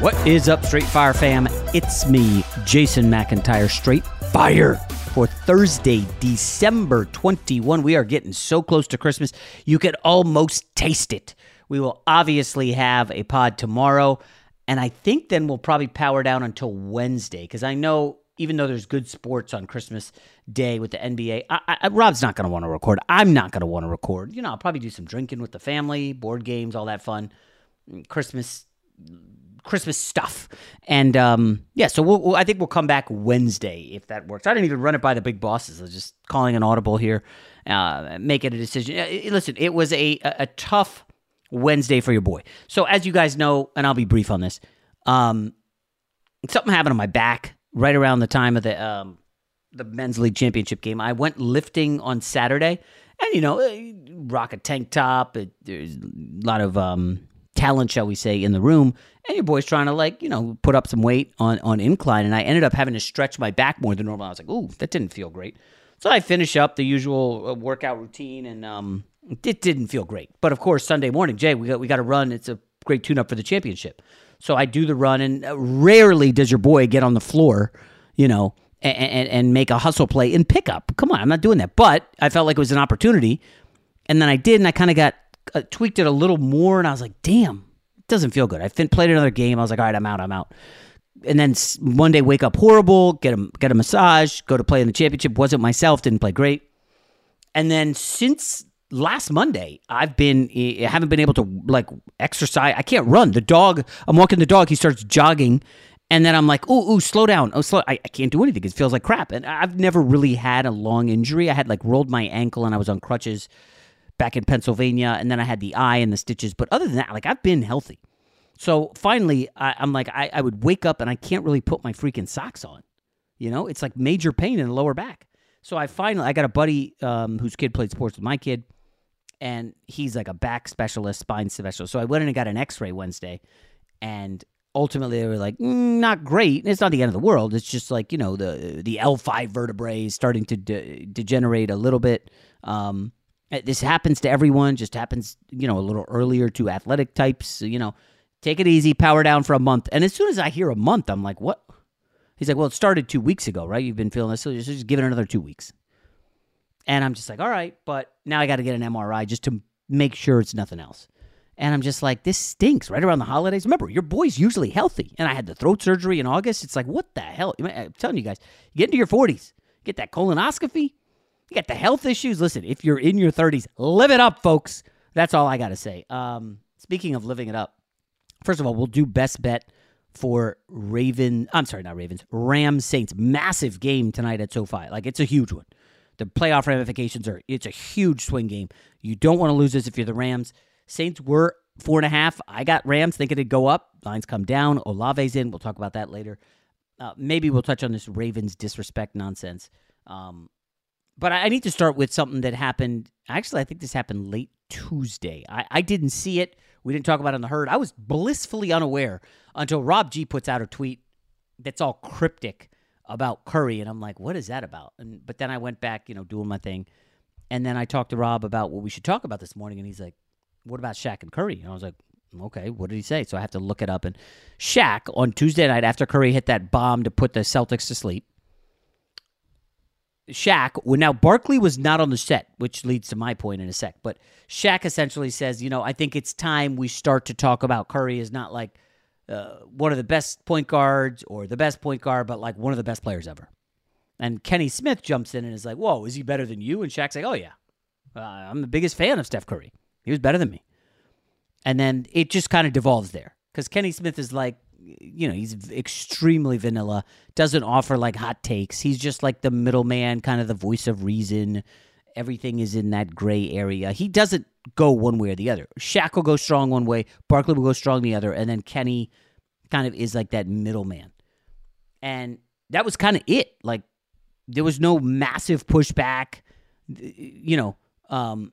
What is up, Straight Fire fam? It's me, Jason McIntyre, Straight Fire for Thursday, December 21. We are getting so close to Christmas, you could almost taste it. We will obviously have a pod tomorrow, and I think then we'll probably power down until Wednesday because I know even though there's good sports on Christmas Day with the NBA, I, I, Rob's not going to want to record. I'm not going to want to record. You know, I'll probably do some drinking with the family, board games, all that fun. Christmas Christmas stuff. And um, yeah, so we'll, we'll, I think we'll come back Wednesday if that works. I didn't even run it by the big bosses. I was just calling an audible here, uh, making a decision. Listen, it was a, a, tough Wednesday for your boy. So as you guys know, and I'll be brief on this, um, something happened on my back right around the time of the um, the men's league championship game. I went lifting on Saturday, and you know, uh, rock a tank top. It, there's a lot of um, talent, shall we say, in the room. And your boy's trying to like, you know, put up some weight on on incline, and I ended up having to stretch my back more than normal. I was like, ooh, that didn't feel great. So I finish up the usual uh, workout routine, and um, it didn't feel great. But of course, Sunday morning, Jay, we got we got to run. It's a great tune up for the championship. So I do the run, and uh, rarely does your boy get on the floor, you know, and, and, and make a hustle play in pickup. Come on, I'm not doing that. But I felt like it was an opportunity, and then I did, and I kind of got uh, tweaked it a little more, and I was like, damn, doesn't feel good. I fin- played another game. I was like, all right, I'm out. I'm out. And then one day, wake up horrible, get a get a massage, go to play in the championship. Wasn't myself, didn't play great. And then since last Monday, I've been I haven't been able to like exercise. I can't run. The dog, I'm walking the dog. He starts jogging, and then I'm like, ooh, ooh, slow down. Oh, slow. I, I can't do anything. It feels like crap. And I've never really had a long injury. I had like rolled my ankle and I was on crutches back in Pennsylvania, and then I had the eye and the stitches. But other than that, like I've been healthy. So finally, I, am like, I, I would wake up and I can't really put my freaking socks on. You know, it's like major pain in the lower back. So I finally, I got a buddy um, whose kid played sports with my kid and he's like a back specialist, spine specialist. So I went in and got an X-ray Wednesday, and ultimately they were like, mm, not great. It's not the end of the world. It's just like you know the the L five vertebrae is starting to de- degenerate a little bit. Um, Uh, this happens to everyone. Just happens, you know, a little earlier to athletic types. You know, take it easy, power down for a month. And as soon as I hear a month, I'm like, what? He's like, well, it started two weeks ago, right? You've been feeling this, so just give it another two weeks. And I'm just like, all right, but now I got to get an MRI just to make sure it's nothing else. And I'm just like, this stinks right around the holidays. Remember, your boy's usually healthy. And I had the throat surgery in August. It's like, what the hell? I'm telling you guys, get into your 40s, get that colonoscopy, you got the health issues. Listen, if you're in your 30s, live it up, folks. That's all I got to say. Um, speaking of living it up, first of all, we'll do best bet for Raven. I'm sorry, not Ravens. Rams Saints. Massive game tonight at SoFi. Like, it's a huge one. The playoff ramifications are it's a huge swing game. You don't want to lose this if you're the Rams. Saints were four and a half. I got Rams thinking it'd go up. Lines come down. Olave's in. We'll talk about that later. Uh, maybe we'll touch on this Ravens disrespect nonsense. Um, but I, need to start with something that happened. Actually, I think this happened late Tuesday. I, I didn't see it We didn't talk about it on the herd. I was blissfully unaware until Rob G puts out a tweet that's all cryptic about Curry, and I'm like, what is that about? And but then I went back, you know, doing my thing, and then I talked to Rob about what we should talk about this morning, and he's like, what about Shaq and Curry? And I was like, okay, what did he say? So I have to look it up. And Shaq on Tuesday night after Curry hit that bomb to put the Celtics to sleep. Shaq, well, now Barkley was not on the set, which leads to my point in a sec. But Shaq essentially says, you know, I think it's time we start to talk about Curry is not like uh, one of the best point guards or the best point guard, but like one of the best players ever. And Kenny Smith jumps in and is like, whoa, is he better than you? And Shaq's like, oh, yeah. Uh, I'm the biggest fan of Steph Curry. He was better than me. And then it just kind of devolves there because Kenny Smith is like, you know, he's extremely vanilla, doesn't offer like hot takes. He's just like the middleman, kind of the voice of reason. Everything is in that gray area. He doesn't go one way or the other. Shaq will go strong one way, Barkley will go strong the other, and then Kenny kind of is like that middleman. And that was kind of it. Like there was no massive pushback. You know, um,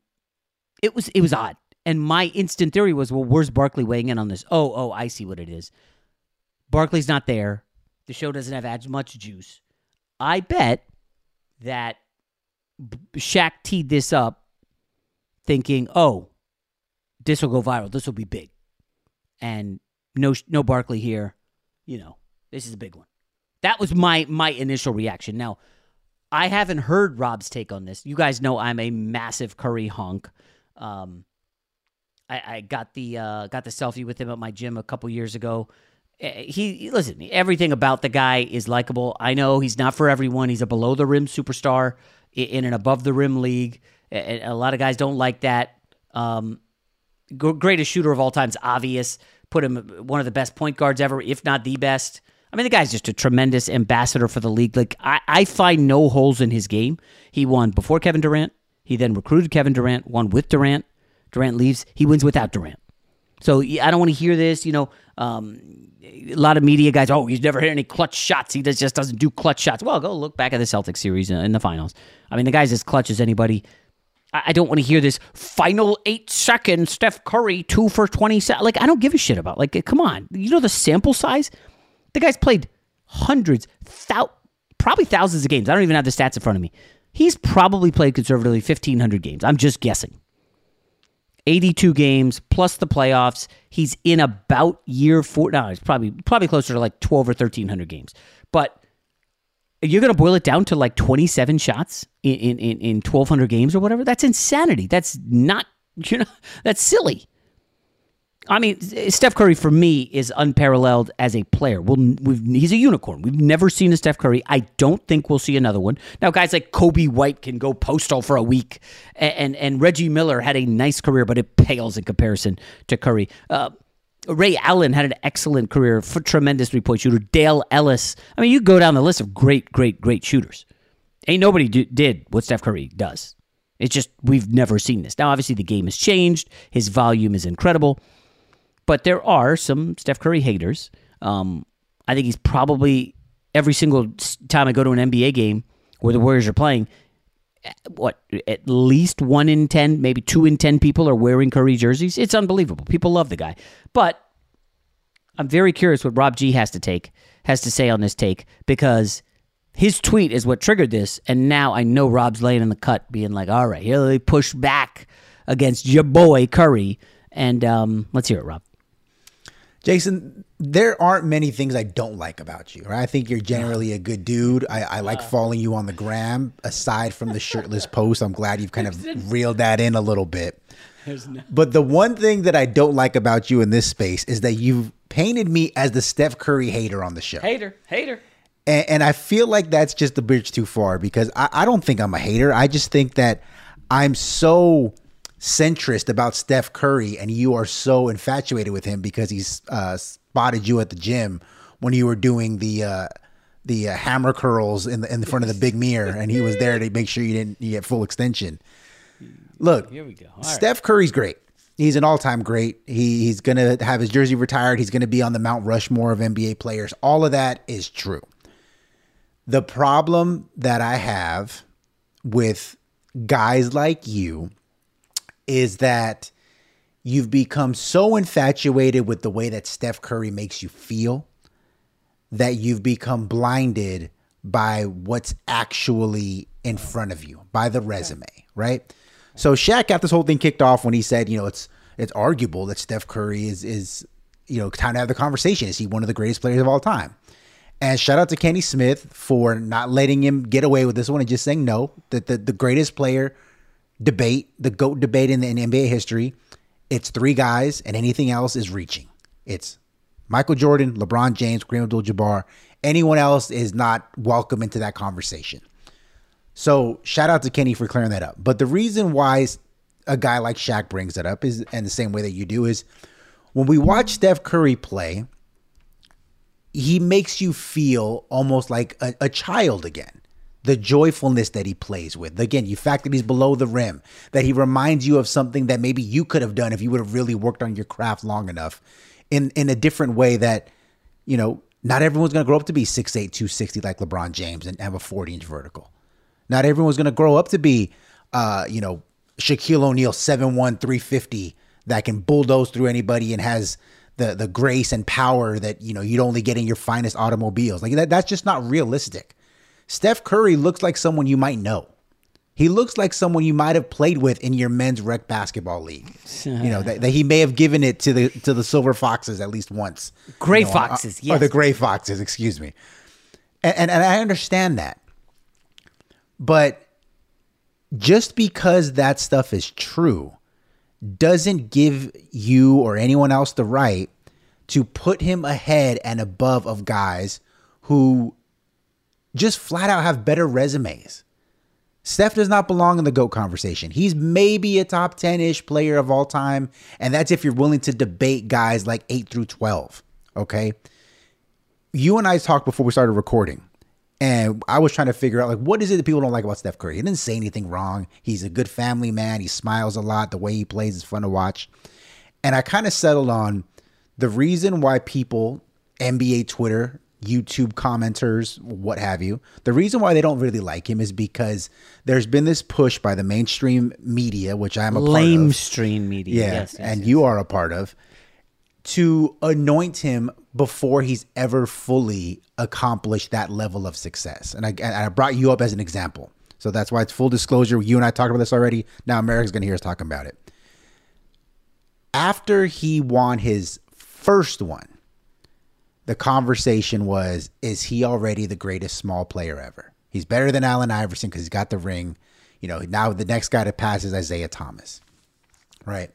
it was it was odd. And my instant theory was, well, where's Barkley weighing in on this? Oh, oh, I see what it is. Barkley's not there. The show doesn't have as much juice. I bet that Shaq teed this up thinking, oh, this will go viral. This will be big. And no no Barkley here. You know, this is a big one. That was my my initial reaction. Now, I haven't heard Rob's take on this. You guys know I'm a massive Curry hunk. Um, I, I got the uh, got the selfie with him at my gym a couple years ago. Eh, he listen, everything about the guy is likable. I know he's not for everyone. He's a below the rim superstar in an above the rim league. A lot of guys don't like that. Um, greatest shooter of all time is obvious. Put him one of the best point guards ever, if not the best. I mean, the guy's just a tremendous ambassador for the league. Like I, I find no holes in his game. He won before Kevin Durant. He then recruited Kevin Durant, won with Durant. Durant leaves, he wins without Durant. So I don't want to hear this. You know, um, a lot of media guys. Oh, he's never hit any clutch shots. He just doesn't do clutch shots. Well, go look back at the Celtics series in the finals. I mean, the guy's as clutch as anybody. I don't want to hear this final eight seconds. Steph Curry two for twenty. Like I don't give a shit about. Like come on, you know the sample size. The guy's played hundreds, thou- probably thousands of games. I don't even have the stats in front of me. He's probably played conservatively fifteen hundred games. I'm just guessing. 82 games plus the playoffs. He's in about year four. No, he's probably probably closer to like 12 or 1300 games. But you're going to boil it down to like 27 shots in, in, in 1200 games or whatever. That's insanity. That's not, you know, that's silly. I mean, Steph Curry for me is unparalleled as a player. Well, he's a unicorn. We've never seen a Steph Curry. I don't think we'll see another one. Now, guys like Coby White can go postal for a week, and and, and Reggie Miller had a nice career, but it pales in comparison to Curry. Uh, Ray Allen had an excellent career, for tremendous three point shooter. Dale Ellis. I mean, you go down the list of great, great, great shooters. Ain't nobody do, did what Steph Curry does. It's just we've never seen this. Now, obviously, the game has changed. His volume is incredible. But there are some Steph Curry haters. Um, I think he's probably every single time I go to an NBA game where the Warriors are playing, eh, what at least one in ten, maybe two in ten people are wearing Curry jerseys. It's unbelievable. People love the guy, but I'm very curious what Rob G has to take has to say on this take because his tweet is what triggered this, and now I know Rob's laying in the cut, being like, "All right, he'll push back against your boy Curry." And um, let's hear it, Rob. Jason, there aren't many things I don't like about you. Right? I think you're generally a good dude. I, I like following you on the gram. Aside from the shirtless post, I'm glad you've kind of reeled that in a little bit. But the one thing that I don't like about you in this space is that you've painted me as the Steph Curry hater on the show. Hater, hater. And, and I feel like that's just a bridge too far because I, I don't think I'm a hater. I just think that I'm so centrist about Steph Curry, and you are so infatuated with him because he's uh, spotted you at the gym when you were doing the uh, the uh, hammer curls in the in the front of the big mirror, and he was there to make sure you didn't you get full extension. Look, here we go. All Steph right. Curry's great. He's an all-time great. He, he's going to have his jersey retired. He's going to be on the Mount Rushmore of NBA players. All of that is true. The problem that I have with guys like you is that you've become so infatuated with the way that Steph Curry makes you feel that you've become blinded by what's actually in front of you, by the resume, right? So Shaq got this whole thing kicked off when he said, you know, it's it's arguable that Steph Curry is is you know time to have the conversation. Is he one of the greatest players of all time? And shout out to Kenny Smith for not letting him get away with this one and just saying no. That the, the greatest player debate, the GOAT debate in, the, in NBA history, it's three guys and anything else is reaching. It's Michael Jordan, LeBron James, Kareem Abdul-Jabbar. Anyone else is not welcome into that conversation. So shout out to Kenny for clearing that up. But the reason why a guy like Shaq brings that up is, and the same way that you do, is when we watch Steph Curry play, he makes you feel almost like a, a child again. The joyfulness that he plays with. Again, the fact that he's below the rim, that he reminds you of something that maybe you could have done if you would have really worked on your craft long enough in, in a different way that, you know, not everyone's going to grow up to be 6'8, 260 like LeBron James and have a 40 inch vertical. Not everyone's going to grow up to be, uh, you know, Shaquille O'Neal, 7'1, 350 that can bulldoze through anybody and has the the grace and power that you know you'd only get in your finest automobiles. Like that, that's just not realistic. Steph Curry looks like someone you might know. He looks like someone you might have played with in your men's rec basketball league. you know that, that, he may have given it to the to the Silver Foxes at least once. Gray you know, uh, uh, Foxes, or, yes. or the Gray Foxes. Excuse me. And, and and I understand that, but just because that stuff is true doesn't give you or anyone else the right to put him ahead and above of guys who just flat out have better resumes. Steph does not belong in the GOAT conversation. He's maybe a top 10 ish player of all time. And that's if you're willing to debate guys like 8 through 12. Okay. You and I talked before we started recording. And I was trying to figure out like what is it that people don't like about Steph Curry? He didn't say anything wrong. He's a good family man. He smiles a lot. The way he plays is fun to watch. And I kind of settled on the reason why people, NBA Twitter, YouTube commenters, what have you, the reason why they don't really like him is because there's been this push by the mainstream media, which I'm a part of. Lamestream media. Yeah, yes, yes, and yes. you are a part of, to anoint him before he's ever fully accomplished that level of success. And I, and I brought you up as an example. So that's why it's full disclosure. You and I talked about this already. Now America's going to hear us talking about it. After he won his first one, the conversation was is he already the greatest small player ever? He's better than Allen Iverson because he's got the ring. You know, now the next guy to pass is Isaiah Thomas. Right.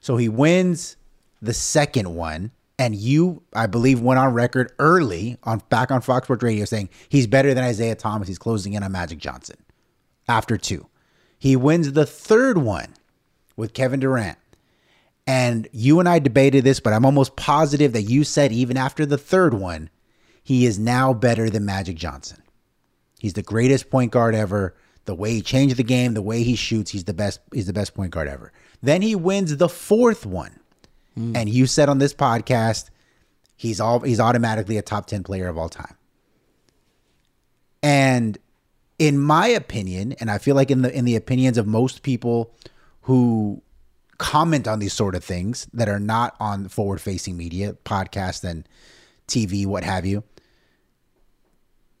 So he wins the second one. And you, I believe, went on record early on back on Fox Sports Radio saying he's better than Isaiah Thomas. He's closing in on Magic Johnson after two. He wins the third one with Kevin Durant. And you and I debated this, but I'm almost positive that you said even after the third one, he is now better than Magic Johnson. He's the greatest point guard ever. The way he changed the game, the way he shoots, he's the best. He's the best point guard ever. Then he wins the fourth one, hmm. and you said on this podcast, he's all he's automatically a top ten player of all time. And in my opinion, and I feel like in the in the opinions of most people who comment on these sort of things that are not on forward facing media, podcast and TV, what have you,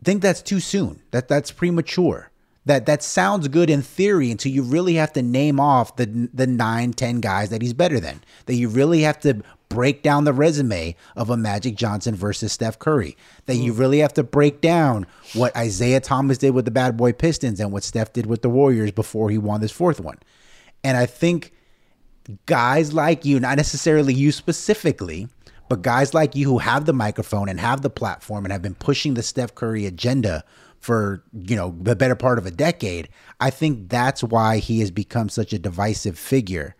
think that's too soon. That that's premature. That that sounds good in theory until you really have to name off the the nine, ten guys that he's better than. That you really have to break down the resume of a Magic Johnson versus Steph Curry. That you hmm. really have to break down what Isaiah Thomas did with the Bad Boy Pistons and what Steph did with the Warriors before he won this fourth one. And I think guys like you, not necessarily you specifically, but guys like you who have the microphone and have the platform and have been pushing the Steph Curry agenda for, you know, the better part of a decade, I think that's why he has become such a divisive figure.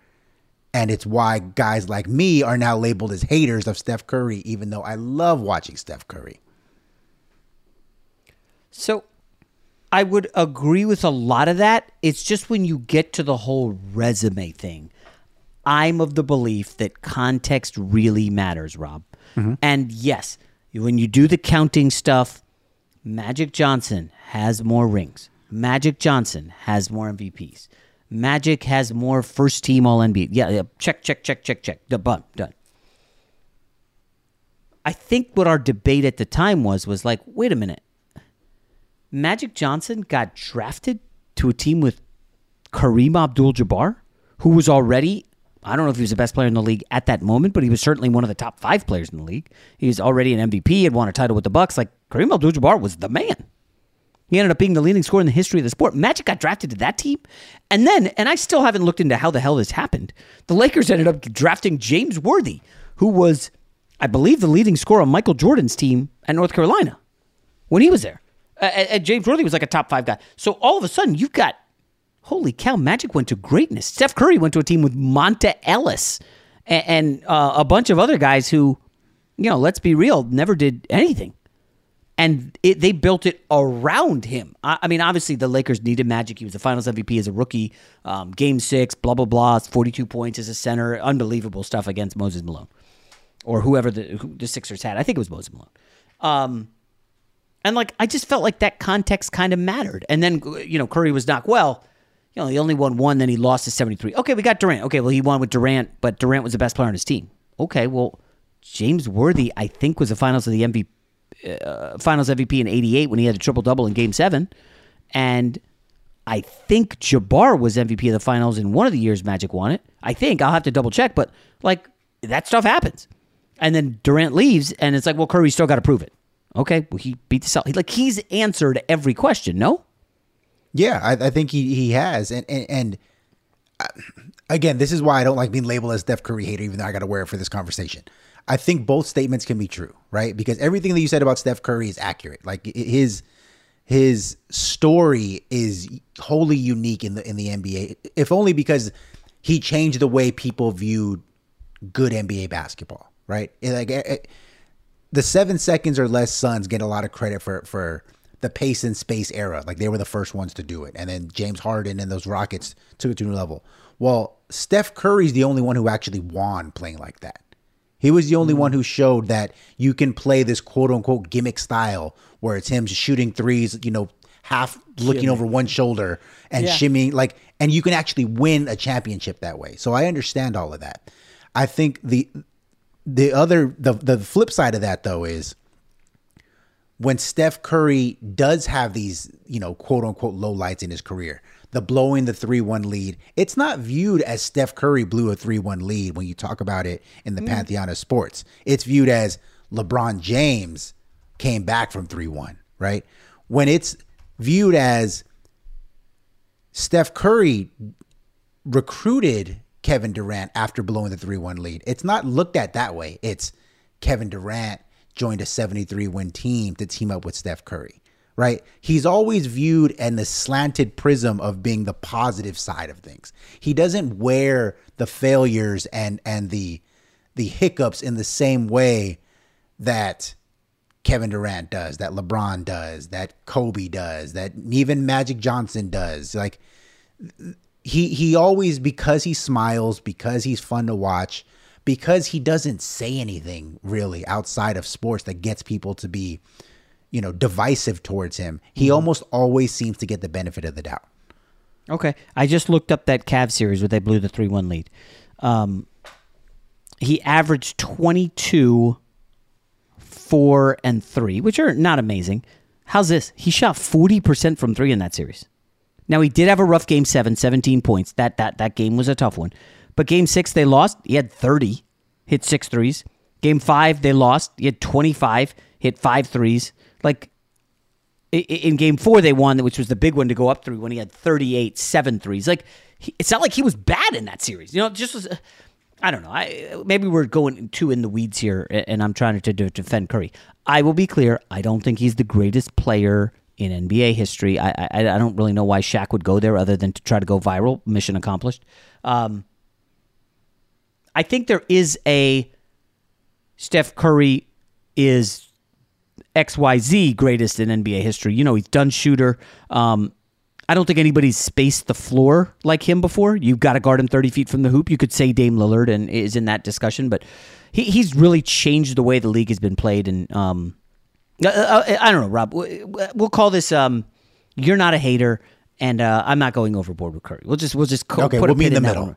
And it's why guys like me are now labeled as haters of Steph Curry, even though I love watching Steph Curry. So I would agree with a lot of that. It's just when you get to the whole resume thing, I'm of the belief that context really matters, Rob. Mm-hmm. And yes, when you do the counting stuff, Magic Johnson has more rings. Magic Johnson has more MVPs. Magic has more first team All NBA. Yeah, yeah. Check, check, check, check, check. Done, done. I think what our debate at the time was was like, wait a minute. Magic Johnson got drafted to a team with Kareem Abdul-Jabbar, who was already I don't know if he was the best player in the league at that moment, but he was certainly one of the top five players in the league. He was already an MVP, had won a title with the Bucks. Like Kareem Abdul-Jabbar was the man. He ended up being the leading scorer in the history of the sport. Magic got drafted to that team. And then, and I still haven't looked into how the hell this happened. The Lakers ended up drafting James Worthy, who was, I believe, the leading scorer on Michael Jordan's team at North Carolina when he was there. Uh, and James Worthy was like a top five guy. So all of a sudden, you've got, holy cow, Magic went to greatness. Steph Curry went to a team with Monta Ellis and, and uh, a bunch of other guys who, you know, let's be real, never did anything and it, they built it around him. I, I, mean, obviously the Lakers needed Magic. He was the Finals MVP as a rookie. Um, game six, blah blah blah. Forty-two points as a center, unbelievable stuff against Moses Malone, or whoever the who the Sixers had. I think it was Moses Malone. Um, and like I just felt like that context kind of mattered. And then you know Curry was not well. You know, he only won one, then he lost to seventy-three. Okay, we got Durant. Okay, well he won with Durant, but Durant was the best player on his team. Okay, well James Worthy, I think, was the Finals of the MVP uh, Finals MVP in '88 when he had a triple double in Game Seven, and I think Jabbar was MVP of the Finals in one of the years Magic won it. I think I'll have to double check, but like that stuff happens. And then Durant leaves, and it's like, well, Curry still got to prove it. Okay, well, he beat the Celtics. Like he's answered every question. No. Yeah, I, I think he he has, and and, and uh, again, this is why I don't like being labeled as Steph Curry hater, even though I got to wear it for this conversation. I think both statements can be true, right? Because everything that you said about Steph Curry is accurate. Like his his story is wholly unique in the in the NBA, if only because he changed the way people viewed good NBA basketball, right? Like it, it, the seven seconds or less Suns get a lot of credit for for the pace and space era. Like they were the first ones to do it, and then James Harden and those Rockets took it to a new level. Well, Steph Curry's the only one who actually won playing like that. He was the only mm-hmm. one who showed that you can play this quote unquote gimmick style where it's him shooting threes, you know, half looking Shimmy. over one shoulder and yeah. shimmying like and you can actually win a championship that way. So I understand all of that. I think the the other the the flip side of that though is when Steph Curry does have these, you know, quote unquote low lights in his career, the blowing the 3 1 lead. It's not viewed as Steph Curry blew a 3 1 lead when you talk about it in the mm. pantheon of sports. It's viewed as LeBron James came back from 3 1, right? When it's viewed as Steph Curry recruited Kevin Durant after blowing the 3 1 lead, it's not looked at that way. It's Kevin Durant joined a 73 win team to team up with Steph Curry right? He's always viewed in the slanted prism of being the positive side of things. He doesn't wear the failures and and the the hiccups in the same way that Kevin Durant does, that LeBron does, that Kobe does, that even Magic Johnson does. Like he he always because he smiles, because he's fun to watch, because he doesn't say anything really outside of sports that gets people to be you know, divisive towards him, he mm-hmm. almost always seems to get the benefit of the doubt. Okay. I just looked up that Cavs series where they blew the 3 1 lead. Um, he averaged 22, 4, and 3, which are not amazing. How's this? He shot 40% from three in that series. Now, he did have a rough game seven, 17 points. That, that, that game was a tough one. But game six, they lost. He had 30, hit six threes. Game five, they lost. He had 25, hit five threes. Like in game four, they won, which was the big one to go up three when he had 38, seven threes. Like, it's not like he was bad in that series. You know, just was. I don't know. I maybe we're going too in the weeds here, and I'm trying to, to defend Curry. I will be clear. I don't think he's the greatest player in NBA history. I, I, I don't really know why Shaq would go there other than to try to go viral. Mission accomplished. Um, I think there is a Steph Curry is XYZ greatest in NBA history. You know, he's done shooter. Um, I don't think anybody's spaced the floor like him before. You've got to guard him 30 feet from the hoop. You could say Dame Lillard and is in that discussion, but he, he's really changed the way the league has been played. And um, I, uh, uh, I, I, don't know, Rob. We'll call this um, you're not a hater. And uh, I'm not going overboard with Curry. We'll just we'll just co- Okay, put we'll in the middle.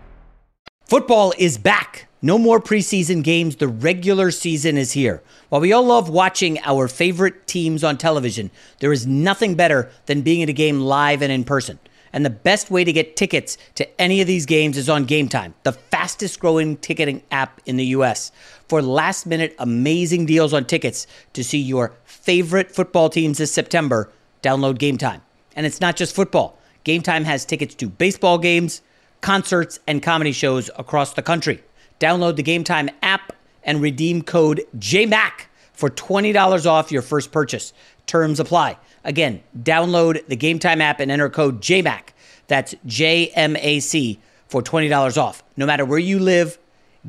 Football is back. No more preseason games. The regular season is here. While we all love watching our favorite teams on television, there is nothing better than being at a game live and in person. And the best way to get tickets to any of these games is on Game Time, the fastest growing ticketing app in the US. For last minute amazing deals on tickets to see your favorite football teams this September, download Game Time. And it's not just football. Game Time has tickets to baseball games, concerts, and comedy shows across the country. Download the Game Time app and redeem code JMAC for $20 off your first purchase. Terms apply. Again, download the Game Time app and enter code JMAC. That's J M A C for $20 off. No matter where you live,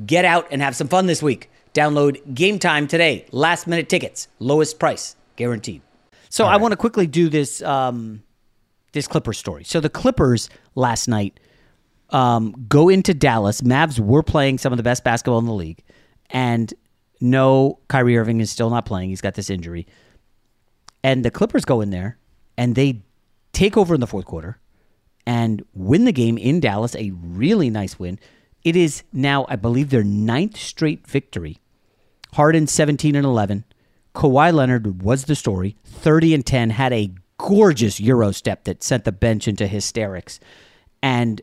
get out and have some fun this week. Download Game Time today. Last minute tickets, lowest price guaranteed. So I want to quickly do this um, this Clippers story. So the Clippers last night um, go into Dallas. Mavs were playing some of the best basketball in the league, and no, Kyrie Irving is still not playing. He's got this injury, and the Clippers go in there and they take over in the fourth quarter and win the game in Dallas. A really nice win. It is now, I believe, their ninth straight victory. Harden 17 and 11. Kawhi Leonard was the story. 30 and 10 had a gorgeous Euro step that sent the bench into hysterics. And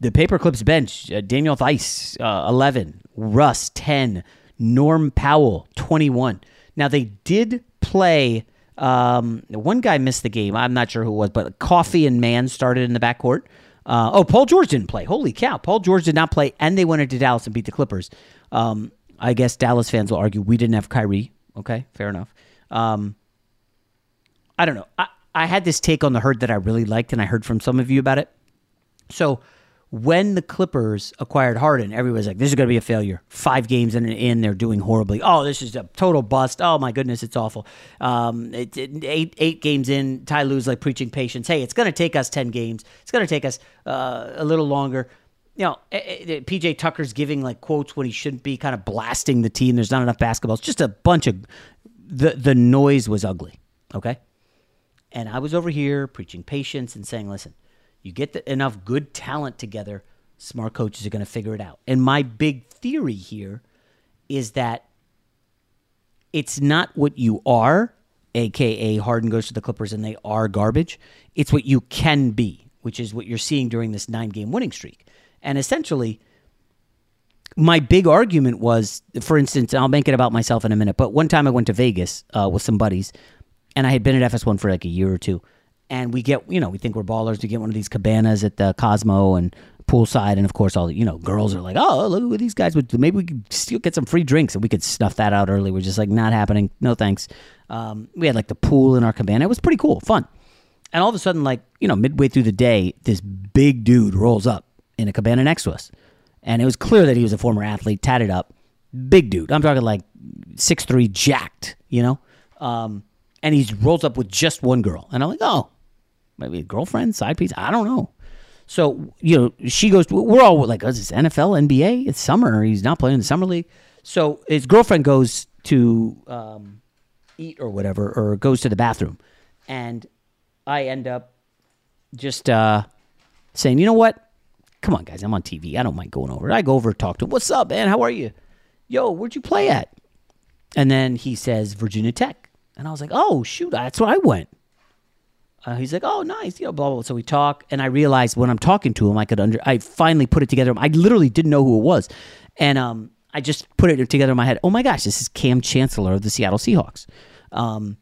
the Paperclips bench, uh, Daniel Theis, uh, 11, Russ, 10, Norm Powell, 21. Now, they did play, um, one guy missed the game. I'm not sure who it was, but Coffey and Mann started in the backcourt. Uh, oh, Paul George didn't play. Holy cow. Paul George did not play, and they went into Dallas and beat the Clippers. Um, I guess Dallas fans will argue we didn't have Kyrie. Okay, fair enough. Um, I don't know. I, I had this take on the herd that I really liked, and I heard from some of you about it. So when the Clippers acquired Harden, everybody's like, "This is going to be a failure." Five games in, in, they're doing horribly. Oh, this is a total bust. Oh my goodness, it's awful. Um, it, it- eight eight games in, Ty Lue's like preaching patience. Hey, it's going to take us ten games. It's going to take us uh, a little longer. You know, eh, eh, PJ Tucker's giving like quotes when he shouldn't be, kind of blasting the team. There's not enough basketball. It's just a bunch of the the noise was ugly. Okay. And I was over here preaching patience and saying, listen, you get the, enough good talent together, smart coaches are going to figure it out. And my big theory here is that it's not what you are, aka Harden goes to the Clippers and they are garbage. It's what you can be, which is what you're seeing during this nine game winning streak. And essentially, my big argument was, for instance, I'll make it about myself in a minute, but one time I went to Vegas uh, with some buddies, and I had been at FS1 for like a year or two, and we get you know we think we're ballers. We get one of these cabanas at the Cosmo and poolside, and of course all the you know girls are like, oh look what these guys would do. Maybe we could still get some free drinks and we could snuff that out early. We're just like not happening. No thanks. Um, we had like the pool in our cabana. It was pretty cool, fun. And all of a sudden, like you know, midway through the day, this big dude rolls up in a cabana next to us, and it was clear that he was a former athlete, tatted up, big dude. I'm talking like six three, jacked, you know. Um, and he rolls up with just one girl, and I'm like, oh, maybe a girlfriend, side piece. I don't know. So you know, she goes. We're all like, is this NFL, NBA? It's summer. He's not playing in the summer league. So his girlfriend goes to um, eat or whatever, or goes to the bathroom, and I end up just uh, saying, you know what? Come on, guys, I'm on TV. I don't mind going over. I go over, talk to him. What's up, man? How are you? Yo, where'd you play at? And then he says Virginia Tech, and I was like, oh shoot, that's where I went. Uh, he's like, oh, nice, you know, blah, blah, blah. So we talk, and I realized when I'm talking to him, I could under. I finally put it together. I literally didn't know who it was, and um, I just put it together in my head. Oh my gosh, this is Kam Chancellor of the Seattle Seahawks. Um,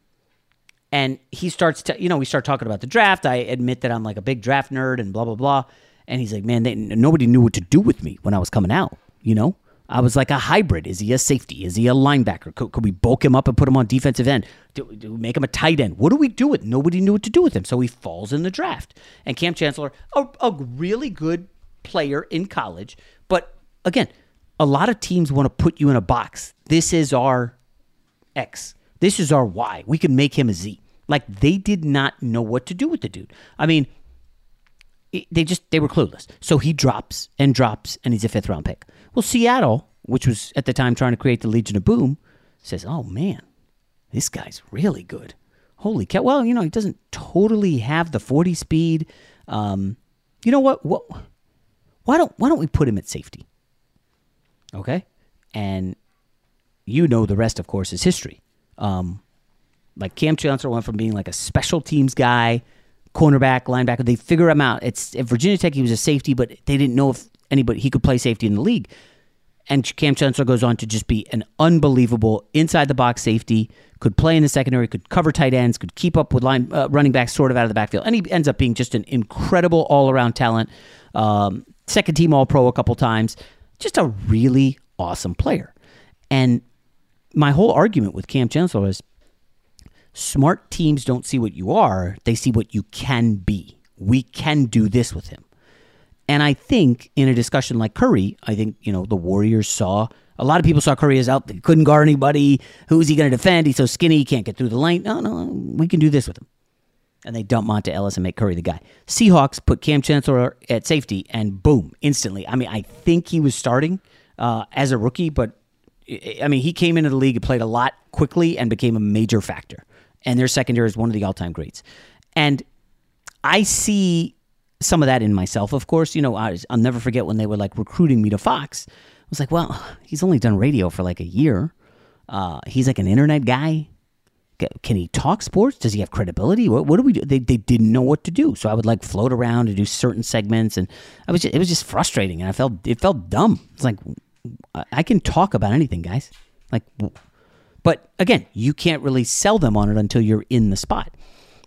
and he starts to, you know, we start talking about the draft. I admit that I'm like a big draft nerd and blah blah blah. And he's like, man, they, nobody knew what to do with me when I was coming out. You know, I was like a hybrid. Is he a safety? Is he a linebacker? Could, could we bulk him up and put him on defensive end? Do, do, we make him a tight end? What do we do with? Nobody knew what to do with him, so he falls in the draft. And Kam Chancellor, a, a really good player in college, but again, a lot of teams want to put you in a box. This is our X. This is our Y. We can make him a Z. Like they did not know what to do with the dude. I mean, they just they were clueless. So he drops and drops, and he's a fifth round pick. Well, Seattle, which was at the time trying to create the Legion of Boom, says, "Oh man, this guy's really good. Holy cow! Well, you know, he doesn't totally have the forty speed. Um, you know what? What? Why don't Why don't we put him at safety? Okay, and you know the rest, of course, is history. Um, like Kam Chancellor went from being like a special teams guy, cornerback, linebacker. They figure him out. It's at Virginia Tech he was a safety, but they didn't know if anybody he could play safety in the league. And Kam Chancellor goes on to just be an unbelievable inside the box safety. Could play in the secondary, could cover tight ends, could keep up with line uh, running backs sort of out of the backfield, and he ends up being just an incredible all around talent. Um, second team All Pro a couple times, just a really awesome player. And my whole argument with Kam Chancellor is smart teams don't see what you are, they see what you can be. We can do this with him. And I think in a discussion like Curry, I think, you know, the Warriors saw a lot of people saw Curry as out, they couldn't guard anybody. Who's he going to defend? He's so skinny, he can't get through the lane. No, no, we can do this with him. And they dump Monta Ellis and make Curry the guy. Seahawks put Kam Chancellor at safety, and boom, instantly. I mean, I think he was starting uh, as a rookie, but I mean, he came into the league and played a lot quickly and became a major factor. And their secondary is one of the all time greats. And I see some of that in myself, of course. You know, I will never forget when they were like recruiting me to Fox. I was like, well, he's only done radio for like a year. Uh, he's like an internet guy. Can he talk sports? Does he have credibility? What, what do we do? They, they didn't know what to do. So I would like float around and do certain segments, and I was just, it was just frustrating, and I felt it felt dumb. It's like I can talk about anything, guys. Like, but again, you can't really sell them on it until you're in the spot.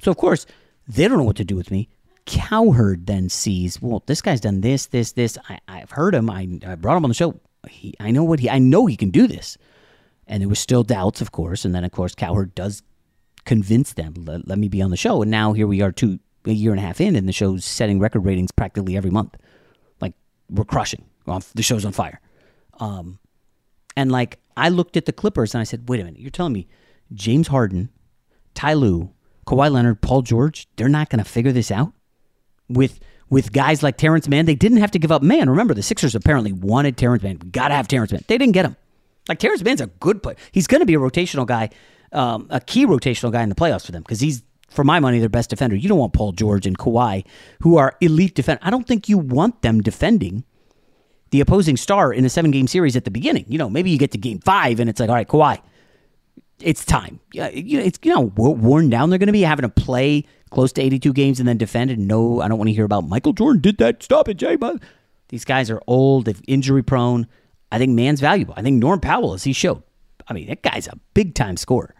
So of course, they don't know what to do with me. Cowherd then sees, well, this guy's done this, this, this. I, have heard him. I, I brought him on the show. He, I know what he. I know he can do this. And there was still doubts, of course. And then, of course, Cowherd does convince them. Let, let me be on the show. And now here we are, two a year and a half in, and the show's setting record ratings practically every month. Like we're crushing. The show's on fire. Um, and like I looked at the Clippers and I said, wait a minute, you're telling me James Harden, Ty Lue, Kawhi Leonard, Paul George, they're not going to figure this out with with guys like Terance Mann. They didn't have to give up Mann. Remember, the Sixers apparently wanted Terance Mann. We got to have Terance Mann. They didn't get him. Like Terance Mann's a good player. He's going to be a rotational guy, um, a key rotational guy in the playoffs for them because he's for my money, their best defender. You don't want Paul George and Kawhi, who are elite defenders. I don't think you want them defending the opposing star in a seven game series at the beginning. You know, maybe you get to game five and it's like, all right, Kawhi, it's time. Yeah, it's you know worn down. They're going to be having to play close to 82 games and then defend. And no, I don't want to hear about Michael Jordan did that. Stop it, Jay. These guys are old, they're injury prone. I think Mann's valuable. I think Norm Powell, as he showed, I mean, that guy's a big time scorer.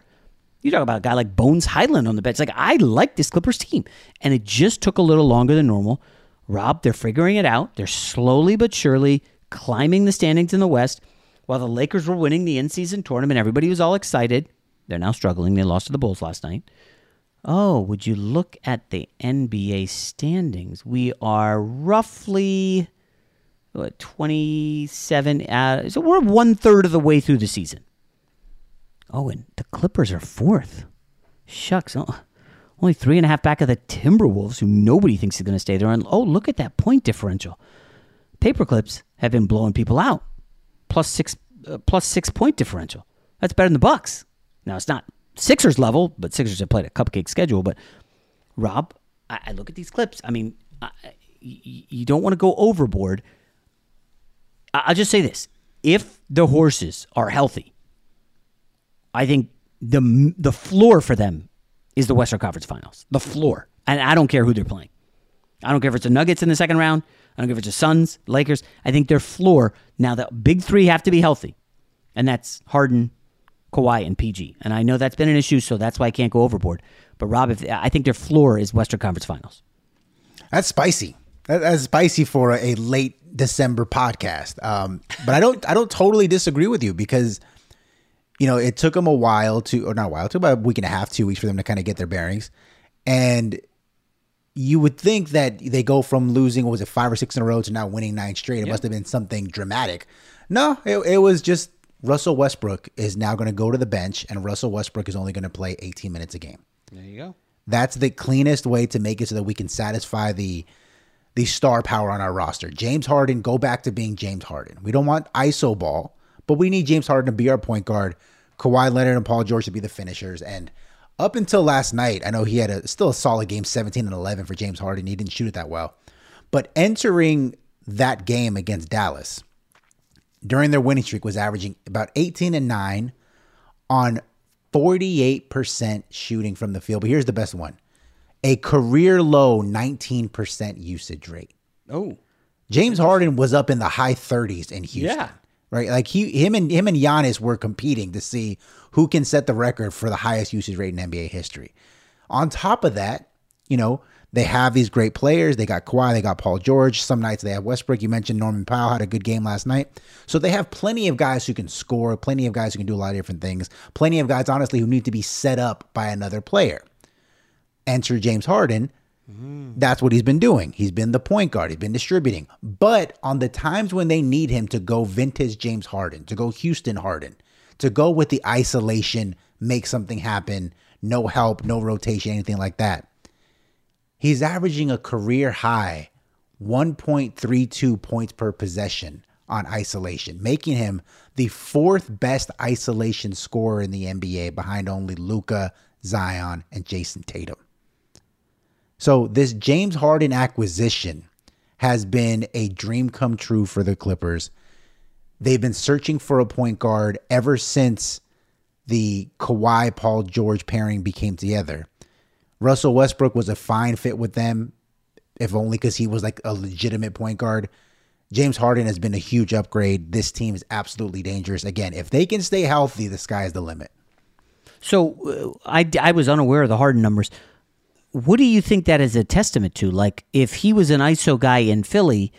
You talk about a guy like Bones Hyland on the bench. Like I like this Clippers team, and it just took a little longer than normal. Rob, they're figuring it out. They're slowly but surely climbing the standings in the West. While the Lakers were winning the in-season tournament, everybody was all excited. They're now struggling. They lost to the Bulls last night. Oh, would you look at the NBA standings? We are roughly what, 27. Uh, so we're one third of the way through the season. Oh, and the Clippers are fourth. Shucks. Oh, only three and a half back of the Timberwolves, who nobody thinks is going to stay there. And oh, look at that point differential. Paperclips have been blowing people out. Plus six, uh, plus six point differential. That's better than the Bucks. Now it's not Sixers level, but Sixers have played a cupcake schedule. But Rob, I, I look at these clips. I mean, I, you, don't want to go overboard. I, I'll just say this: if the horses are healthy, I think the the floor for them is the Western Conference Finals. The floor, and I don't care who they're playing. I don't care if it's the Nuggets in the second round. I don't care if it's the Suns, Lakers. I think their floor now the big three have to be healthy, and that's Harden, Kawhi, and PG. And I know that's been an issue, so that's why I can't go overboard. But Rob, if, I think their floor is Western Conference Finals. That's spicy. That's spicy for a, a late December podcast. Um, but I don't I don't totally disagree with you because you know it took them a while to or not a while, it took about a week and a half, two weeks for them to kind of get their bearings. And you would think that they go from losing what was it five or six in a row to now winning nine straight. It must have been something dramatic. No, it, it was just Russell Westbrook is now going to go to the bench, and Russell Westbrook is only going to play 18 minutes a game. There you go. That's the cleanest way to make it so that we can satisfy the the star power on our roster. James Harden, go back to being James Harden. We don't want ISO ball, but we need James Harden to be our point guard. Kawhi Leonard and Paul George to be the finishers. And up until last night, I know he had a still a solid game, 17 and 11 for James Harden. He didn't shoot it that well. But entering that game against Dallas during their winning streak was averaging about 18 and 9 on 48% shooting from the field. But here's the best one a career low 19% usage rate. Oh. James Harden was up in the high 30s in Houston. Yeah. Right? Like he him and him and Giannis were competing to see who can set the record for the highest usage rate in NBA history. On top of that, you know, they have these great players. They got Kawhi, they got Paul George. Some nights they have Westbrook. You mentioned Norman Powell had a good game last night. So they have plenty of guys who can score, plenty of guys who can do a lot of different things, plenty of guys, honestly, who need to be set up by another player. Enter James Harden. That's what he's been doing. He's been the point guard. He's been distributing. But on the times when they need him to go vintage James Harden, to go Houston Harden, to go with the isolation, make something happen, no help, no rotation, anything like that, he's averaging a career high 1.32 points per possession on isolation, making him the fourth best isolation scorer in the NBA behind only Luka, Zion, and Jayson Tatum. So this James Harden acquisition has been a dream come true for the Clippers. They've been searching for a point guard ever since the Kawhi Paul George pairing became together. Russell Westbrook was a fine fit with them, if only because he was like a legitimate point guard. James Harden has been a huge upgrade. This team is absolutely dangerous. Again, if they can stay healthy, the sky is the limit. So uh, I, I was unaware of the Harden numbers. What do you think that is a testament to? Like, if he was an ISO guy in Philly,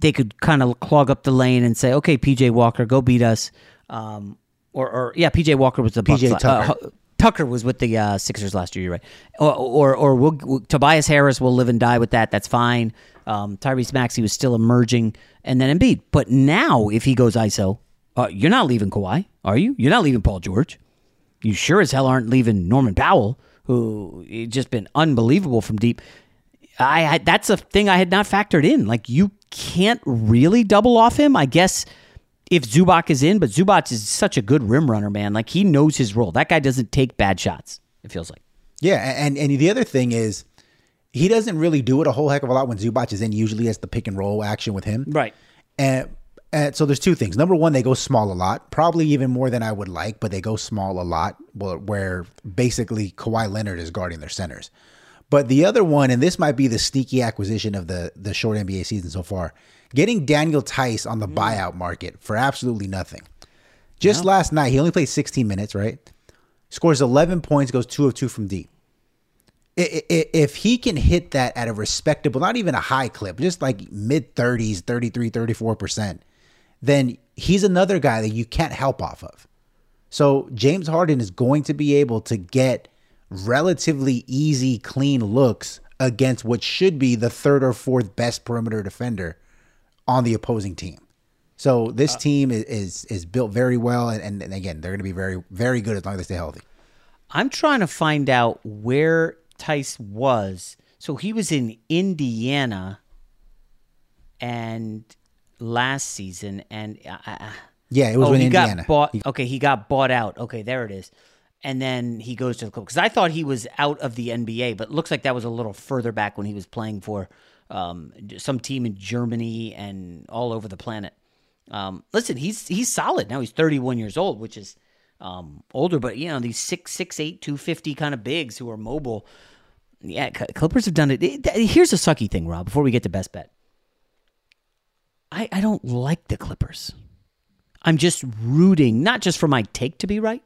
they could kind of clog up the lane and say, "Okay, PJ Walker, go beat us." Um, or, or yeah, PJ Walker was the PJ Bucks- Tucker. Uh, Tucker was with the uh, Sixers last year. You're right. Or or, or we'll, we'll- Tobias Harris will live and die with that. That's fine. Um, Tyrese Maxey was still emerging, and then Embiid. But now, if he goes ISO, uh, you're not leaving Kawhi, are you? You're not leaving Paul George. You sure as hell aren't leaving Norman Powell, who eh, just been unbelievable from deep. I had, that's a thing I had not factored in. Like you can't really double off him. I guess if Zubac is in, but Zubac is such a good rim runner, man. Like he knows his role. That guy doesn't take bad shots. It feels like. Yeah, and and the other thing is he doesn't really do it a whole heck of a lot when Zubac is in. Usually, it's the pick and roll action with him. Right. And, and so there's two things. Number one, they go small a lot, probably even more than I would like, but they go small a lot, where, basically Kawhi Leonard is guarding their centers. But the other one, and this might be the sneaky acquisition of the the short NBA season so far, getting Daniel Theis on the mm. buyout market for absolutely nothing. Just last night, he only played 16 minutes, right? scores 11 points, goes two of two from deep. If he can hit that at a respectable, not even a high clip, just like mid 30s, 33, 34%, then he's another guy that you can't help off of. So James Harden is going to be able to get relatively easy, clean looks against what should be the third or fourth best perimeter defender on the opposing team. So this uh, team is, is is built very well, and, and, and again, they're going to be very very good as long as they stay healthy. I'm trying to find out where Theis was. So he was in Indiana and last season and uh, uh, Yeah, it was oh, in he Indiana. got bought okay he got bought out. Okay there it is. And then he goes to the club because i thought he was out of the nba but looks like that was a little further back when he was playing for um, some team in germany and all over the planet. Um, listen he's he's solid. Now he's 31 years old which is um, older but you know these six six eight 250 kind of bigs who are mobile. Yeah clippers have done it. it here's a sucky thing rob before we get to best bet I, I don't like the Clippers. I'm just rooting, not just for my take to be right,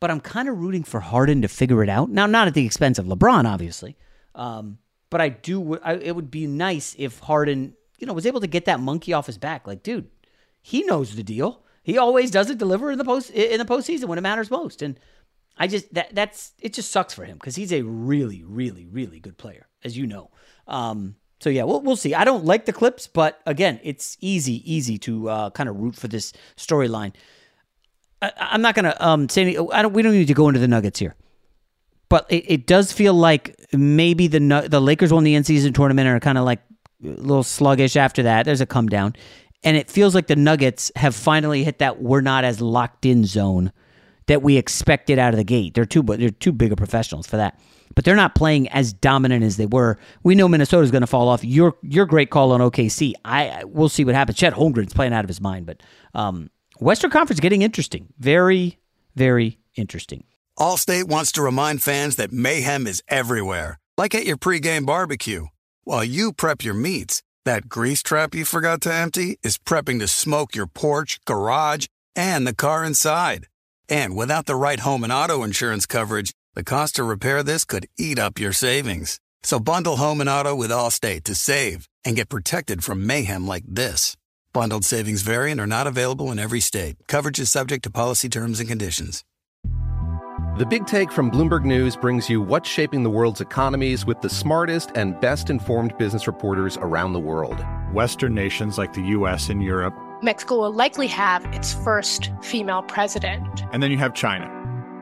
but I'm kind of rooting for Harden to figure it out. Now, not at the expense of LeBron, obviously, um, but I do. I, it would be nice if Harden, you know, was able to get that monkey off his back. Like, dude, he knows the deal. He always does it deliver in the post in the postseason when it matters most. And I just that that's it just sucks for him because he's a really, really, really good player, as you know. Um, so yeah, we'll we'll see. I don't like the clips, but again, it's easy, easy to uh, kind of root for this storyline. I'm not gonna um, say any, I don't. We don't need to go into the Nuggets here, but it, it does feel like maybe the the Lakers won the in season tournament and are kind of like a little sluggish after that. There's a come down, and it feels like the Nuggets have finally hit that we're not as locked in zone that we expected out of the gate. They're too they're too big of professionals for that. But they're not playing as dominant as they were. We know Minnesota's going to fall off. Your your great call on OKC. I we'll see what happens. Chet Holmgren's playing out of his mind, but um, Western Conference getting interesting. Very very interesting. Allstate wants to remind fans that mayhem is everywhere, like at your pregame barbecue. While you prep your meats, that grease trap you forgot to empty is prepping to smoke your porch, garage, and the car inside. And without the right home and auto insurance coverage, the cost to repair this could eat up your savings. So bundle home and auto with Allstate to save and get protected from mayhem like this. Bundled savings vary and are not available in every state. Coverage is subject to policy terms and conditions. The Big Take from Bloomberg News brings you what's shaping the world's economies with the smartest and best informed business reporters around the world. Western nations like the US and Europe. Mexico will likely have its first female president. And then you have China.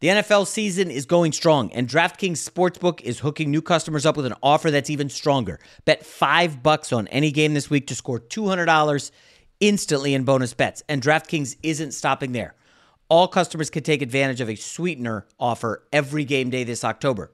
The NFL season is going strong, and DraftKings Sportsbook is hooking new customers up with an offer that's even stronger. Bet five bucks on any game this week to score $200 instantly in bonus bets. And DraftKings isn't stopping there. all customers can take advantage of a sweetener offer every game day this October.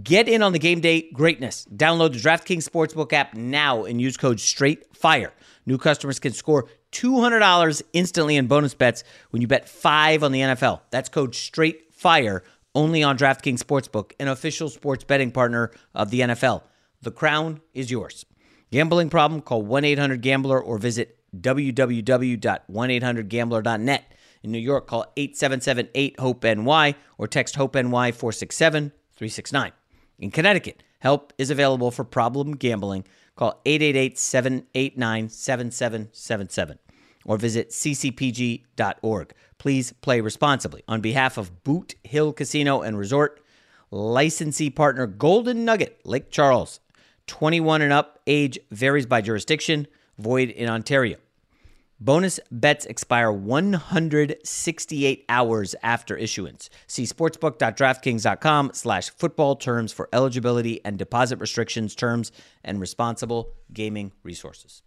Get in on the game day greatness. Download the DraftKings Sportsbook app now and use code STRAIGhtFIRE. New customers can score $200 instantly in bonus bets when you bet 5 on the NFL. That's code STRAIGhtFIRE only on DraftKings Sportsbook, an official sports betting partner of the NFL. The crown is yours. Gambling problem? Call 1-800-GAMBLER or visit www.1800gambler.net. In New York, call 877-8-HOPE-NY or text HOPE-NY 467-369. In Connecticut, help is available for problem gambling. Call 888-789-7777 or visit ccpg.org. Please play responsibly. On behalf of Boot Hill Casino and Resort, licensee partner Golden Nugget, Lake Charles. 21 and up, age varies by jurisdiction, void in Ontario. Bonus bets expire 168 hours after issuance. See sportsbook.draftkings.com slash football terms for eligibility and deposit restrictions, terms, and responsible gaming resources.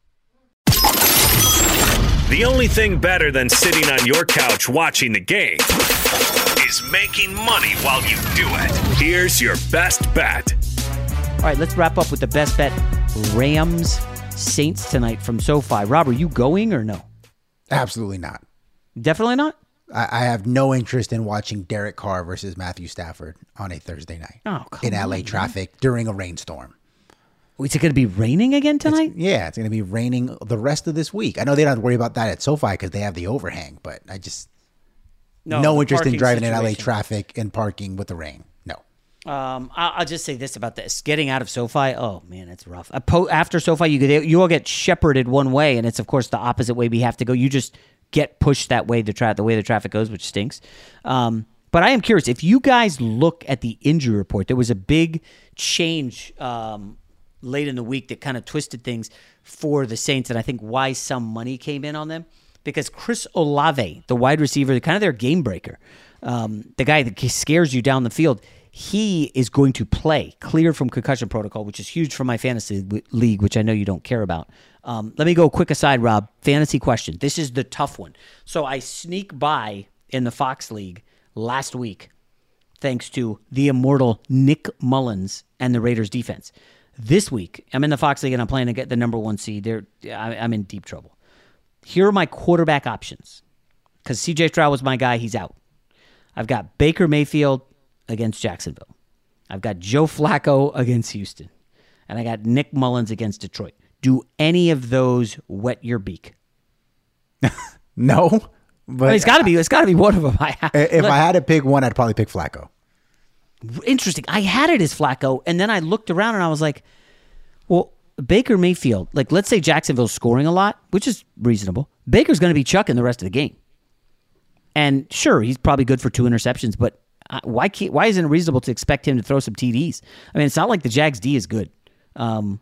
The only thing better than sitting on your couch watching the game is making money while you do it. Here's your best bet. All right, let's wrap up with the best bet Rams Saints tonight from SoFi. Rob, are you going or no? Absolutely not. Definitely not. I, I have no interest in watching Derek Carr versus Matthew Stafford on a Thursday night Oh, in LA on, traffic during a rainstorm. Is it going to be raining again tonight? Yeah, it's going to be raining the rest of this week. I know they don't have to worry about that at SoFi because they have the overhang, but I just No, no, interest in driving in LA traffic and parking with the rain. Um, I- I'll just say this about this: getting out of SoFi. Oh man, it's rough. After SoFi, you get you all get shepherded one way, and it's of course the opposite way we have to go. You just get pushed that way the tra- the way the traffic goes, which stinks. Um, but I am curious if you guys look at the injury report. There was a big change um, late in the week that kind of twisted things for the Saints, and I think why some money came in on them because Chris Olave, the wide receiver, kind of their game breaker, um, the guy that scares you down the field, he is going to play cleared from concussion protocol, which is huge for my fantasy league, which I know you don't care about. Um, let me go quick aside, Rob. Fantasy question. This is the tough one. So I sneak by in the Fox League last week, thanks to the immortal Nick Mullens and the Raiders defense. This week, I'm in the Fox League and I'm playing to get the number one seed. They're, I- I'm in deep trouble. Here are my quarterback options because CJ Stroud was my guy. He's out. I've got Baker Mayfield against Jacksonville. I've got Joe Flacco against Houston. And I got Nick Mullens against Detroit. Do any of those wet your beak? No. But it's got to be. It's got to be one of them. I if I had to pick one, I'd probably pick Flacco. interesting. I had it as Flacco, and then I looked around and I was like, well, Baker Mayfield, like let's say Jacksonville's scoring a lot, which is reasonable. Baker's going to be chucking the rest of the game. And sure, he's probably good for two interceptions, but why can't, why isn't it reasonable to expect him to throw some TDs? I mean, it's not like the Jags D is good. Um,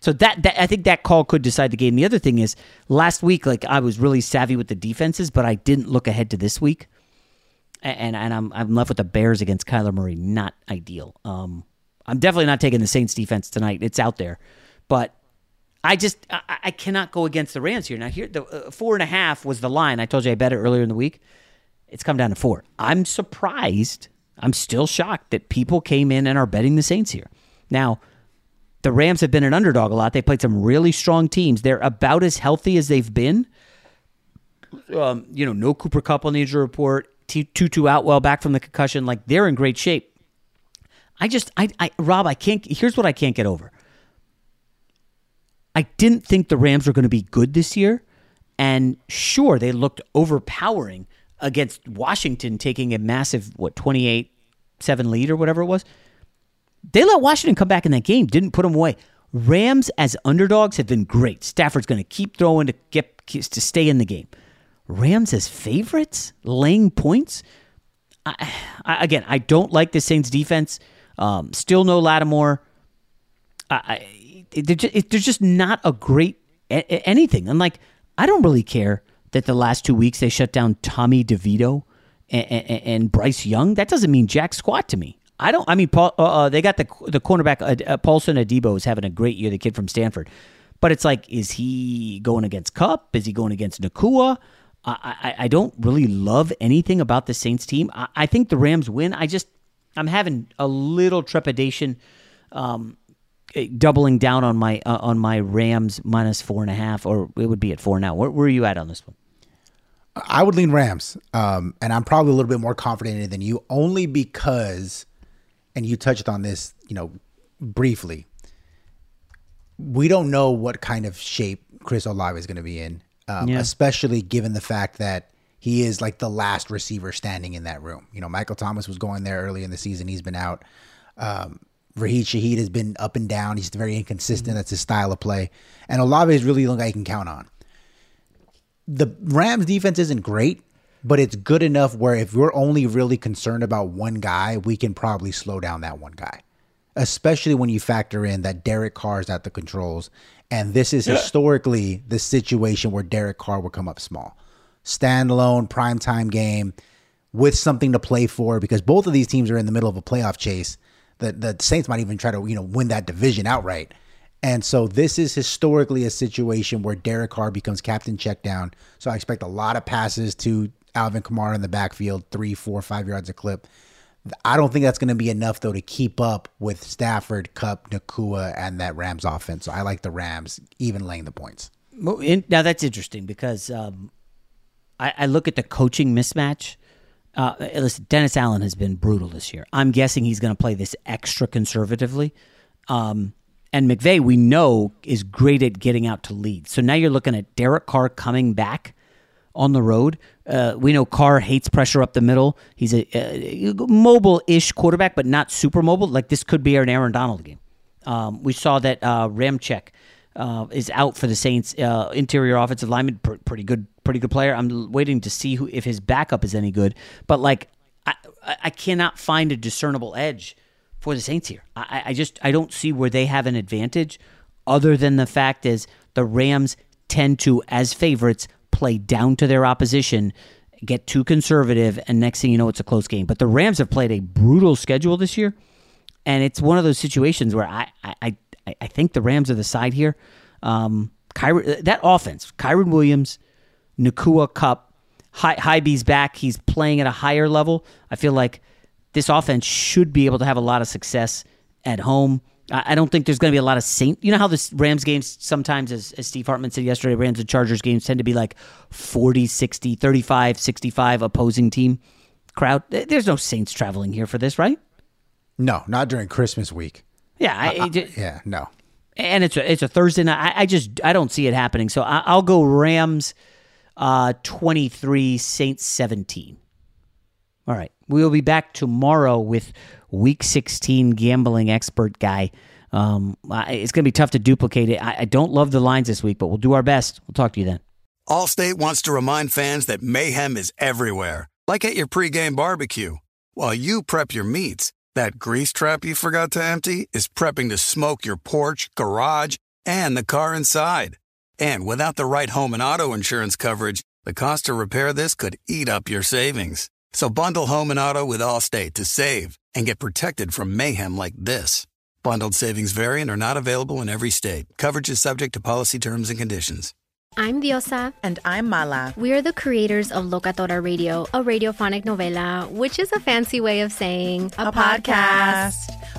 so that, that I think that call could decide the game. The other thing is, last week, like I was really savvy with the defenses, but I didn't look ahead to this week, and and I'm I'm left with the Bears against Kyler Murray. Not ideal. Um, I'm definitely not taking the Saints defense tonight. It's out there, but I just I, I cannot go against the Rams here. Now here the uh, four and a half was the line. I told you I bet it earlier in the week. It's come down to four. I'm surprised. I'm still shocked that people came in and are betting the Saints here. Now, the Rams have been an underdog a lot. They played some really strong teams. They're about as healthy as they've been. Um, you know, no Cooper Kupp on the injury report. Tutu out well back from the concussion. Like they're in great shape. I just, I, I, Rob, I can't. Here's what I can't get over. I didn't think the Rams were going to be good this year, and sure, they looked overpowering against Washington, taking a massive what twenty eight seven lead or whatever it was. They let Washington come back in that game, didn't put them away. Rams as underdogs have been great. Stafford's going to keep throwing to get to stay in the game. Rams as favorites, laying points. I, I, again, I don't like the Saints defense. Um, still no Lattimore. I, they're, just, they're just not a great a, anything. And like, I don't really care that the last two weeks they shut down Tommy DeVito and, and, and Bryce Young. That doesn't mean jack squat to me. I don't. I mean, Paul, uh, uh, they got the the cornerback uh, uh, Paulson Adebo is having a great year. The kid from Stanford, but it's like, is he going against Kupp? Is he going against Nacua? I, I, I don't really love anything about the Saints team. I, I think the Rams win. I just I'm having a little trepidation, um, eh, doubling down on my uh, on my Rams minus four and a half, or it would be at four now. Where, where are you at on this one? I would lean Rams, um, and I'm probably a little bit more confident in it than you, only because, and you touched on this, you know, briefly. We don't know what kind of shape Chris Olave is going to be in, um, Yeah. especially given the fact that he is like the last receiver standing in that room. You know, Michael Thomas was going there early in the season; he's been out. Um, Rashid Shaheed has been up and down. He's very inconsistent. That's his style of play, and Olave is really the guy you can count on the Rams defense isn't great, but it's good enough where if we're only really concerned about one guy, we can probably slow down that one guy. Especially when you factor in that Derek Carr is at the controls. And this is Yeah. historically the situation where Derek Carr will come up small. Standalone, primetime game with something to play for because both of these teams are in the middle of a playoff chase. The, the Saints might even try to, you know, win that division outright. And so this is historically a situation where Derek Carr becomes captain check down. So I expect a lot of passes to Alvin Kamara in the backfield, three, four, five yards a clip. I don't think that's going to be enough though to keep up with Stafford, Kupp, Nacua, and that Rams offense. So I like the Rams even laying the points. Now that's interesting because um, I, I look at the coaching mismatch. Uh, listen, Dennis Allen has been brutal this year. I'm guessing he's going to play this extra conservatively. Um, and McVay, we know, is great at getting out to lead. So now you're looking at Derek Carr coming back on the road. Uh, we know Carr hates pressure up the middle. He's a, a mobile-ish quarterback, but not super mobile. Like this could be an Aaron Donald game. Um, we saw that uh, Ramczyk uh, is out for the Saints. Uh, interior offensive lineman, pr- pretty good, pretty good player. I'm waiting to see who if his backup is any good. But like, I I cannot find a discernible edge for the Saints here. I, I- just I don't see where they have an advantage, other than the fact is the Rams tend to, as favorites, play down to their opposition, get too conservative, and next thing you know, it's a close game. But the Rams have played a brutal schedule this year and it's one of those situations where I I, I, I think the Rams are the side here. Um, Kyren, that offense, Kyren Williams, Nacua Kupp, Hy- Higbee's back. He's playing at a higher level. I feel like this offense should be able to have a lot of success at home. I, don't think there's going to be a lot of Saint. You know how this Rams games sometimes, as, as Steve Hartman said yesterday, Rams and Chargers games tend to be like 40, 60, 35, 65 opposing team crowd. There's no Saints traveling here for this, right? No, not during Christmas week. Yeah, I, Uh, it yeah, no. and it's a, it's a Thursday night. I, I just I don't see it happening. So I, I'll go Rams, uh, twenty three, Saints seventeen. All right, we will be back tomorrow with Week sixteen gambling expert guy. Um, it's going to be tough to duplicate it. I, I don't love the lines this week, but we'll do our best. We'll talk to you then. Allstate wants to remind fans that mayhem is everywhere, like at your pregame barbecue. While you prep your meats, that grease trap you forgot to empty is prepping to smoke your porch, garage, and the car inside. And without the right home and auto insurance coverage, the cost to repair this could eat up your savings. So bundle home and auto with Allstate to save and get protected from mayhem like this. Bundled savings variant are not available in every state. Coverage is subject to policy terms and conditions. I'm Diosa. And I'm Mala. We are the creators of Locatora Radio, a radiophonic novela, which is a fancy way of saying A podcast.